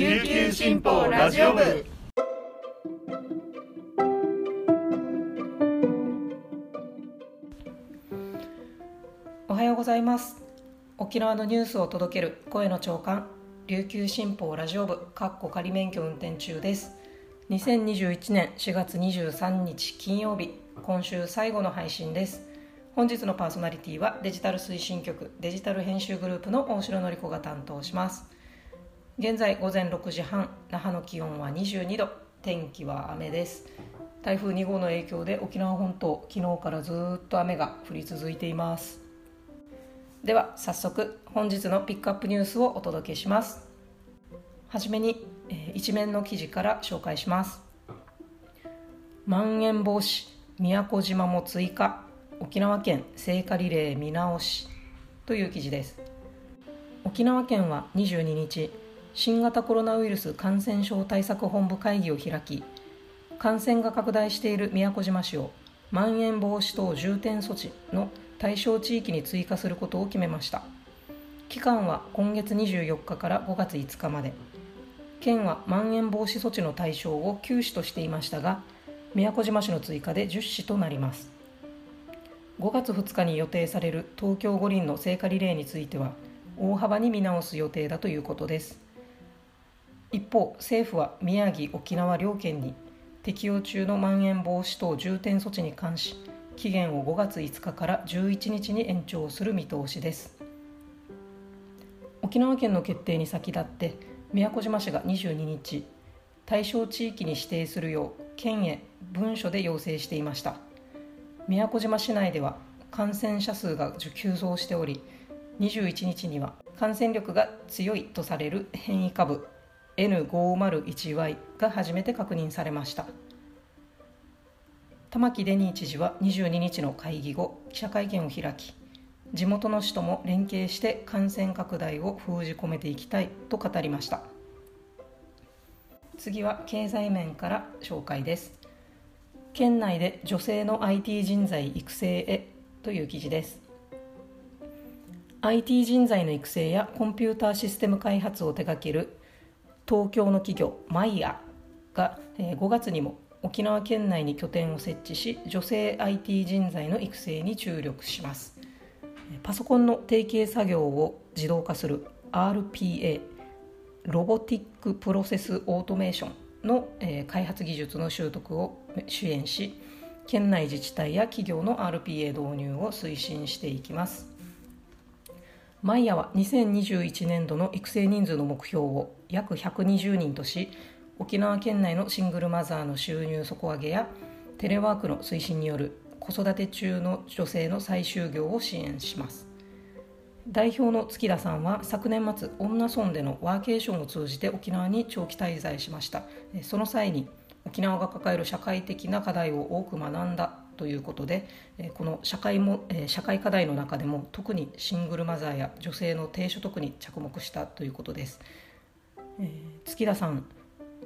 琉球新報ラジオ部。おはようございます。沖縄のニュースを届ける声の長官琉球新報ラジオ部かっこ仮免許運転中です。2021年4月23日金曜日今週最後の配信です。本日のパーソナリティはデジタル推進局デジタル編集グループの大城典子が担当します。現在午前6時半那覇の気温は22度。天気は雨です。台風2号の影響で沖縄本島昨日からずっと雨が降り続いています。では早速本日のピックアップニュースをお届けします。はじめに、えー一面の記事から紹介します。まん延防止宮古島も追加。沖縄県聖火リレー見直しという記事です。沖縄県は22日新型コロナウイルス感染症対策本部会議を開き感染が拡大している宮古島市をまん延防止等重点措置の対象地域に追加することを決めました。期間は今月24日から5月5日まで。県はまん延防止措置の対象を9市としていましたが宮古島市の追加で10市となります。5月2日に予定される東京五輪の聖火リレーについては大幅に見直す予定だということです。一方政府は宮城沖縄両県に適用中のまん延防止等重点措置に関し期限を5月5日から11日に延長する見通しです。沖縄県の決定に先立って宮古島市が22日対象地域に指定するよう県へ文書で要請していました。宮古島市内では感染者数が急増しており21日には感染力が強いとされる変異株 N501Y が初めて確認されました。玉城デニー知事は22日の会議後記者会見を開き地元の市とも連携して感染拡大を封じ込めていきたいと語りました。次は経済面から紹介です。県内で女性の IT 人材育成へという記事です。IT 人材の育成やコンピューターシステム開発を手掛ける東京の企業マイヤがえー5月にも沖縄県内に拠点を設置し女性 IT 人材の育成に注力します。パソコンの定型作業を自動化する RPA ロボティックプロセスオートメーションのえー開発技術の習得を支援し県内自治体や企業の RPA 導入を推進していきます。マイヤは2021年度の育成人数の目標を約120人とし沖縄県内のシングルマザーの収入底上げやテレワークの推進による子育て中の女性の再就業を支援します。代表の月田さんは昨年末女村でのワーケーションを通じて沖縄に長期滞在しました。その際に沖縄が抱える社会的な課題を多く学んだということでえこの社会もえ社会課題の中でも特にシングルマザーや女性の低所得に着目したということです。えー月田さん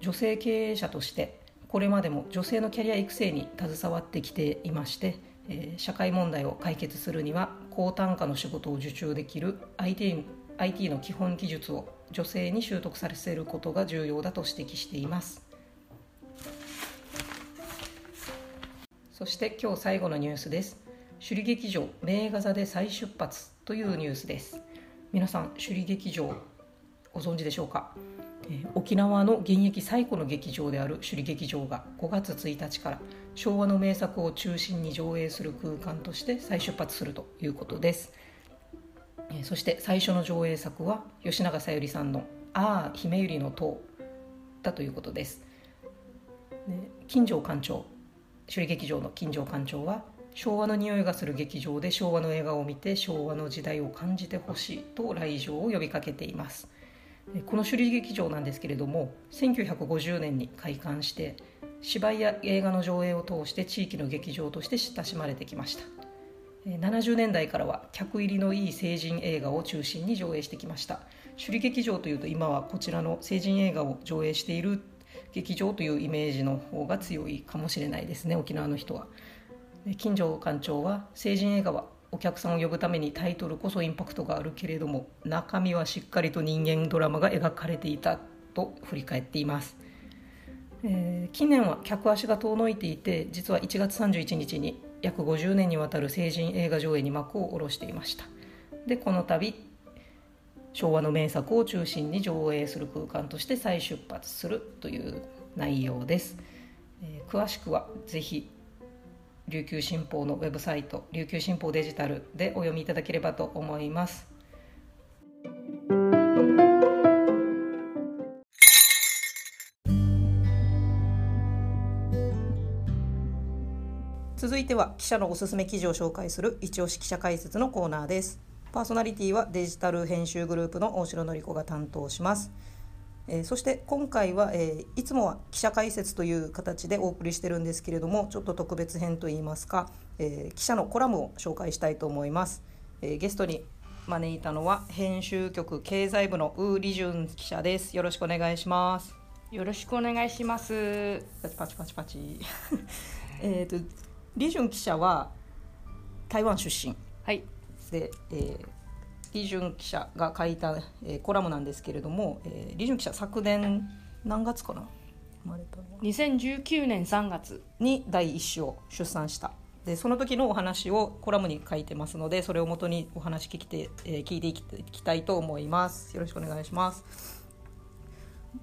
女性経営者としてこれまでも女性のキャリア育成に携わってきていまして、えー社会問題を解決するには高単価の仕事を受注できる IT, IT の基本技術を女性に習得させることが重要だと指摘しています。そして今日最後のニュースです。首里劇場名画座で再出発というニュースです。皆さん首里劇場ご存知でしょうか？えー沖縄の現役最古の劇場である首里劇場が5月1日から昭和の名作を中心に上映する空間として再出発するということです。えーそして最初の上映作は吉永小百合さんの「ああ姫百合の塔」だということです。で金城館長首里劇場の金城館長は昭和の匂いがする劇場で昭和の映画を見て昭和の時代を感じてほしいと来場を呼びかけています。この首里劇場なんですけれども1950年に開館して芝居や映画の上映を通して地域の劇場として親しまれてきました。70年代からは客入りのいい成人映画を中心に上映してきました。首里劇場というと今はこちらの成人映画を上映している劇場というイメージの方が強いかもしれないですね沖縄の人は。金城館長は成人映画はお客さんを呼ぶためにタイトルこそインパクトがあるけれども中身はしっかりと人間ドラマが描かれていたと振り返っています、えー近年は客足が遠のいていて実は1月31日に約50年にわたる成人映画上映に幕を下ろしていました。でこの度昭和の名作を中心に上映する空間として再出発するという内容です、えー詳しくはぜひ琉球新報のウェブサイト琉球新報デジタルでお読みいただければと思います。続いては記者のおすすめ記事を紹介する一押し記者解説のコーナーです。パーソナリティはデジタル編集グループの大城典子が担当します。えーそして今回は、えーいつもは記者解説という形でお送りしてるんですけれどもちょっと特別編といいますか、えー記者のコラムを紹介したいと思います、えーゲストに招いたのは編集局経済部のウー・リジュン記者です。よろしくお願いします。よろしくお願いします。パチパチパチパチ。えっとリジュン記者は台湾出身。はい。で、えーリジュン記者が書いた、えーコラムなんですけれども、えーリジュン記者昨年何月かな生まれたのは？2019年3月。に第一子を出産した。でその時のお話をコラムに書いてますのでそれをもとにお話聞きて、えー聞いていきたいと思います。よろしくお願いします。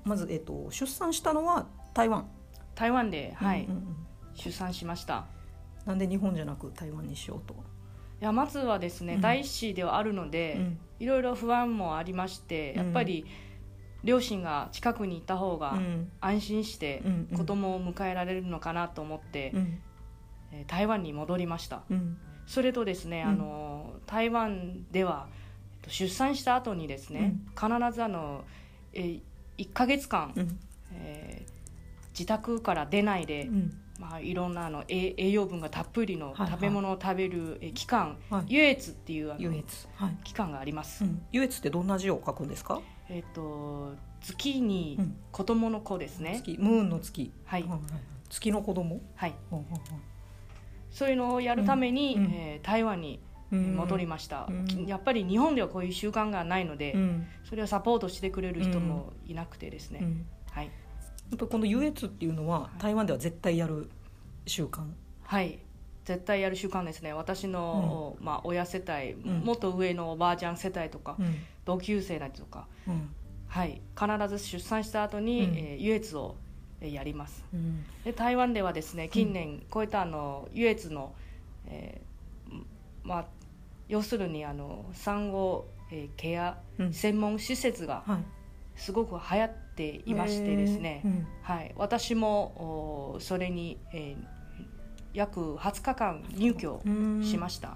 まず、えー、と出産したのは台湾？台湾で、はい、うんうんうん。出産しました。なんで日本じゃなく台湾にしようと？いやまずはですね、うん。第一子ではあるので、うん。いろいろ不安もありまして、やっぱり両親が近くにいた方がうん。安心してうんうん。子供を迎えられるのかなと思って、うん。えー台湾に戻りました。うん。それとですね、うん。あの台湾ではえっと出産した後にですね、必ずあの、えー、1ヶ月間、うん。えー自宅から出ないで、うんまあ、いろんなあの栄栄養分がたっぷりのはいはい。食べ物を食べるえー期間、はい。優越っていうあのはい。期間があります、うん。ってどんな字を書くんですか？えっ、と月にうん。子供の子ですね、月。ムーンの月。はい。はい月の子供？はい。ほうほうほそういうのをやるために、うん。えー台湾にううん。戻りました、うん。きやっぱり日本ではこういう習慣がないので、うん。それをサポートしてくれる人もいなくてですね、うん。はい、やっぱりこの優越っていうのは台湾では絶対やる習慣。はい、絶対やる習慣ですね。私の、まあ、親世帯、ん。もっと上のおばあちゃん世帯とか、うん。同級生だとか、うん。はい、必ず出産した後に、うん。えー優越をえーやります。うん。で台湾ではですね近年、こういったあの優越の、えーまあ要するにあの産後、えーケアうん。専門施設がはい。すごく流行っていましてですね、うん。はい、私もおそれに、えー約20日間入居うん。しました、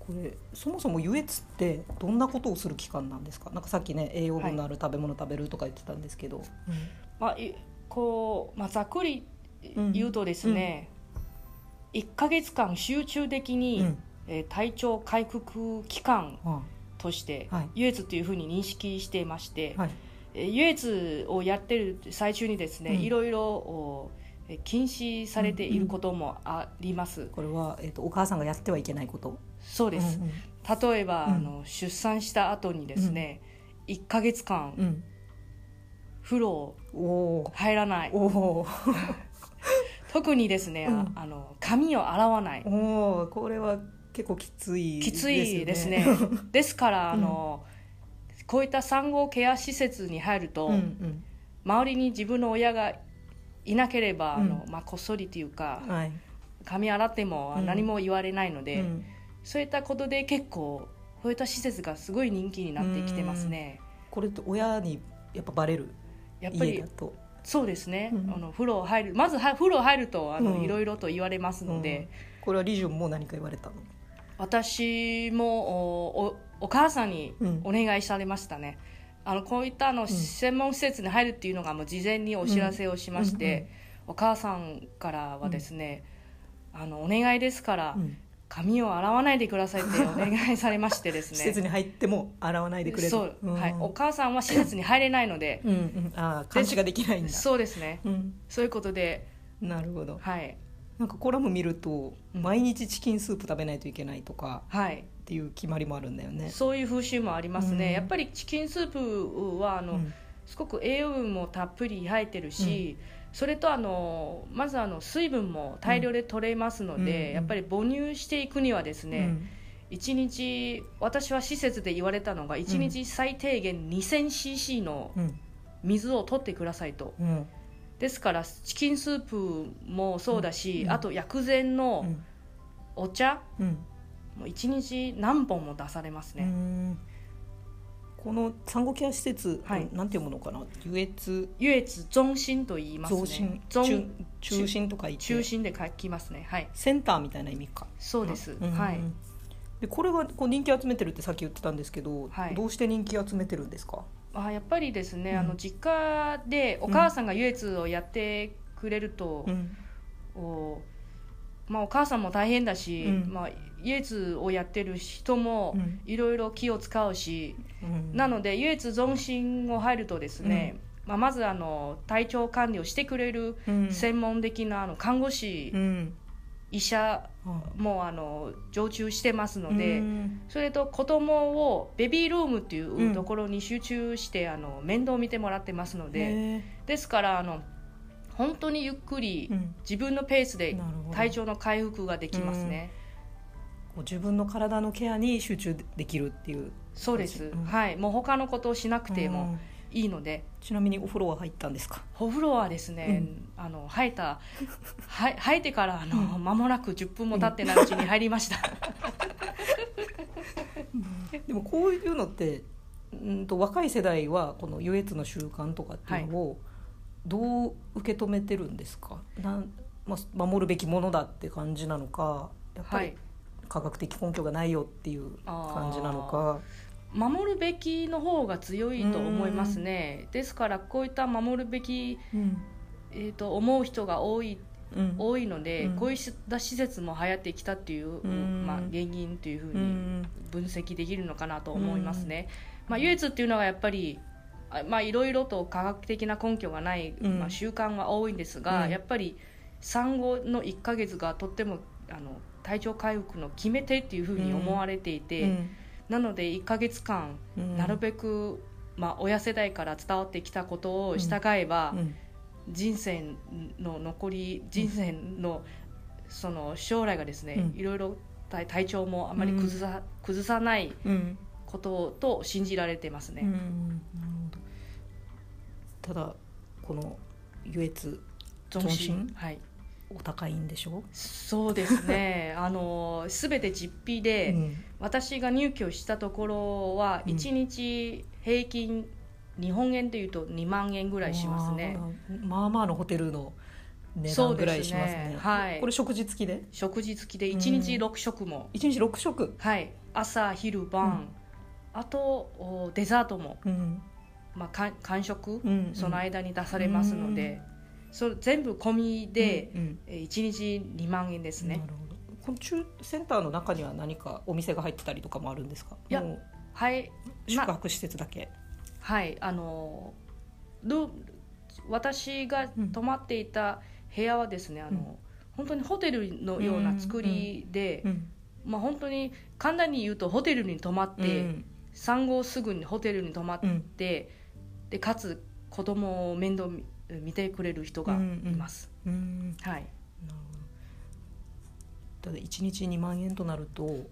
これそもそも優越ってどんなことをする期間なんですか？なんかさっきね栄養分のある食べ物食べるとか言ってたんですけど、まあ、いこう、まあ、ざっくり言うとですね、1ヶ月間集中的に、うん。えー体調回復期間はとして、はい。優越というふうに認識していまして、いはいえー優越をやってる最中にですね、うん。いろいろ禁止されていることもあります、これは、えー、とお母さんがやってはいけないこと。そうです、うん例えば、うん。あの出産した後にですね、1ヶ月間、うん。うん風呂入らない。おー。特にですね、うん。あ の髪を洗わない。おーこれは結構きついきついですね。よ ですからあの、こういった産後ケア施設に入ると、うんうん。周りに自分の親がいなければ、うん。あのまあ、こっそりというかはい。髪洗ってもうん何も言われないので、うん。そういったことで結構こういった施設がすごい人気になってきてますね。これって親にやっぱバレる？やっぱり家だと。そうですね、うん。あの風呂入るまずは風呂入るとあの、うん。いろいろと言われますので、これはリジュンも何か言われたの？私もお母さんにうん。お願いされましたね、あのこういったあの、専門施設に入るっていうのがもう事前にお知らせをしまして、うんうんお母さんからはですね、あのお願いですから、うん。髪を洗わないでくださいってお願いされましてですね。施設に入っても洗わないでくれと。そう、ん。はい、お母さんは施設に入れないので、うんうん。ああ監視ができないんだ。そうですね。うん。そういうことで。なるほど。はいなんかコラム見るとうん毎日チキンスープ食べないといけないとかはい。っていう決まりもあるんだよね。そういう風習もありますね、うん。やっぱりチキンスープはあの、うん。すごく栄養分もたっぷり入ってるし、それとあのまずあの水分も大量で取れますので、うん。やっぱり母乳していくにはですね、うん。1日私は施設で言われたのが1日最低限 2000cc のうん。水を取ってくださいと。うんですからチキンスープもそうだし、うん。あと薬膳うのん。お茶うん。もう1日何本も出されますうね、ん。この産後ケア施設、はい。なんていうものかな？優越優越中心と言いますね。中中心とか言って。中心で書きますね。はい。センターみたいな意味か。そうです、うん。はい。でこれがこう人気集めてるってさっき言ってたんですけど、はい。どうして人気集めてるんですか？あやっぱりですね、うん。あの実家でお母さんが優越をやってくれると、うん。おまあ、お母さんも大変だし、うん。まあ、優越をやってる人もうん。いろいろ気を使うし、うん。なので優越増進を入るとですね、まあ、まずあの体調管理をしてくれるうん。専門的なあの看護師、うん医者あもあの常駐してますので、うん。それと子供をベビールームっていうところに集中して、あの面倒を見てもらってますので、ですからあの本当にゆっくりうん。自分のペースで体調の回復ができますね、自分の体のケアに集中できるっていう。そうです、うん。はい。もう他のことをしなくてもうんいいので、ちなみにお風呂は入ったんですか？お風呂はですね、あの生えた は生えてからあの、間もなく10分も経ってないうちに入りました、でもこういうのってうんと若い世代はこの優越の習慣とかっていうのをどう受け止めてるんですか、なんまあ、守るべきものだって感じなのかやっぱりはい。科学的根拠がないよっていう感じなのか、守るべきの方が強いと思いますね。ですからこういった守るべき、うん。えー、と思う人が多いうん。多いので、うん。こういった施設も流行ってきたっていう、ん。まあ、原因というふううにん。分析できるのかなと思いますね。まあ、優越っていうのはやっぱりあまあいろいろと科学的な根拠がない、うん。まあ、習慣が多いんですが、うん。やっぱり産後の1ヶ月がとってもあの体調回復の決め手っていうふうに思われていて、うんなので1ヶ月間うん。なるべく、まあ、親世代から伝わってきたことを従えば、うん。人生の残り人生のその将来がですね、うん。いろいろ体体調もあまり崩さ,、崩さないうん。ことと信じられてますね、うん。なるほど。ただこの優越はいお高いんでしょ？そうですね。あの全て実費で、うん。私が入居したところはうん。1日平均日本円でいうと2万円ぐらいしますね。まあまあのホテルの値段ぐらいしますね。ねはい。これ食事付きで？食事付きで1日うん6食も、1日6食？はい。朝昼晩、うん。あとおデザートも。うん。まあ、か間食、うん。その間に出されますので、それ全部込みで、うんうん。えー1日2万円ですね、なるほど。この中センターの中には何かお店が入ってたりとかもあるんですか？いやはい。宿泊施設だけ、はいあのル私が泊まっていた部屋はですねあの、うん。本当にホテルのような作りで、うん。まあ、本当に簡単に言うとホテルに泊まって、うん。産後すぐにホテルに泊まって、でかつ子供を面倒見見てくれる人がいます、うん。はい。なるほど。ただ1日2万円となると、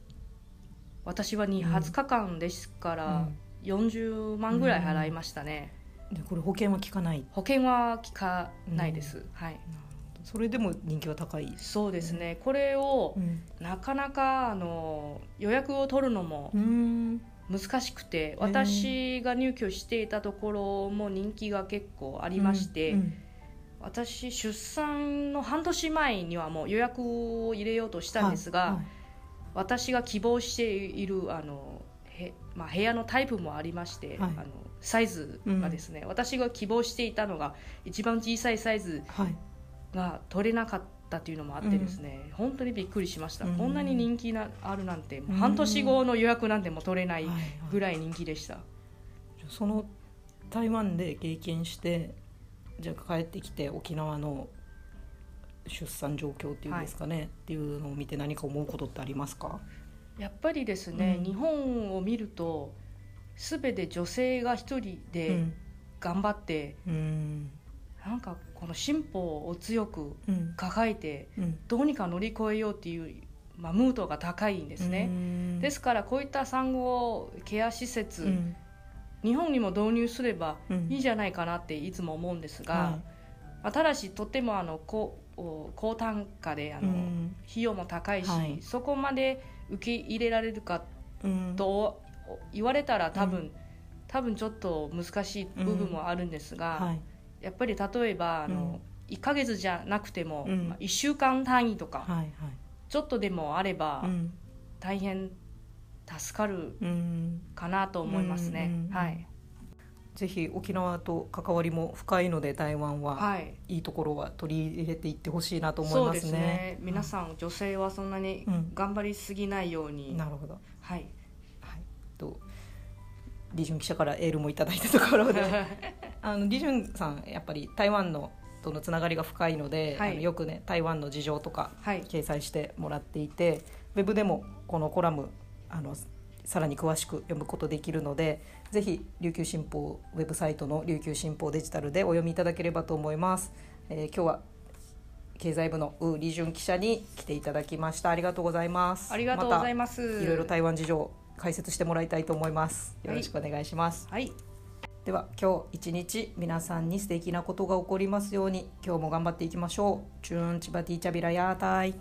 私はにうん20日間ですから、40万ぐらい払いましたね、でこれ保険は効かない。保険は効かないです、はい。それでも人気は高い、そうですね。これをうん。なかなかあの予約を取るのもうん難しくて私が入居していたところも人気が結構ありまして、うん私出産の半年前にはもう予約を入れようとしたんですが、はいはい。私が希望しているあのへ、まあ、部屋のタイプもありまして、はい。あのサイズがですね、私が希望していたのが一番小さいサイズはい。が取れなかったというのもあってですね、本当にびっくりしました、うん。こんなに人気なあるなんて半年後の予約なんても取れないはいはい。ぐらい人気でした、その台湾で経験してじゃあ帰ってきて沖縄の出産状況っていうんですかね、っていうのを見て何か思うことってありますか？やっぱりですね、うん。日本を見ると全て女性が一人で、うん。頑張ってうんなんかこの進歩を強くうん。抱えてうん。どうにか乗り越えようっていう、まあ、ムードが高いんですね、ねですからこういった産後ケア施設、うん。日本にも導入すればうん。いいじゃないかなっていつも思うんですが、はまあただしとてもあの高お高単価であの、費用も高いし、はい。そこまで受け入れられるかうん。と言われたら多分、う多分ちょっと難しい部分もあるんですが、はいやっぱり例えばあの、うん。1ヶ月じゃなくても、うん。まあ、1週間単位とか、はいはい。ちょっとでもあればうん。大変助かるうん。かなと思いますね。うんはい、ぜひ沖縄と関わりも深いので台湾は、はい。い、いところは取り入れていってほしいなと思いそうまねですすね。皆さん、女性はそんなにうん。頑張りすぎないように、なるほど。はい。はい。と李順記者からエールもいただいたところで あの李順さんやっぱり台湾のとのつながりが深いので、はい。あのよくね台湾の事情とかはい、掲載してもらっていてウェブでもこのコラムあのさらに詳しく読むことできるのでぜひ琉球新報ウェブサイトの琉球新報デジタルでお読みいただければと思います、えー今日は経済部のウー・リジュン記者に来ていただきました。ありがとうございます。ありがとうございまます。たいろいろ台湾事情解説してもらいたいと思います。よろしくお願いします、はい、では今日一日皆さんに素敵なことが起こりますように。今日も頑張っていきましょう。チューンチバティチャビラヤータイ。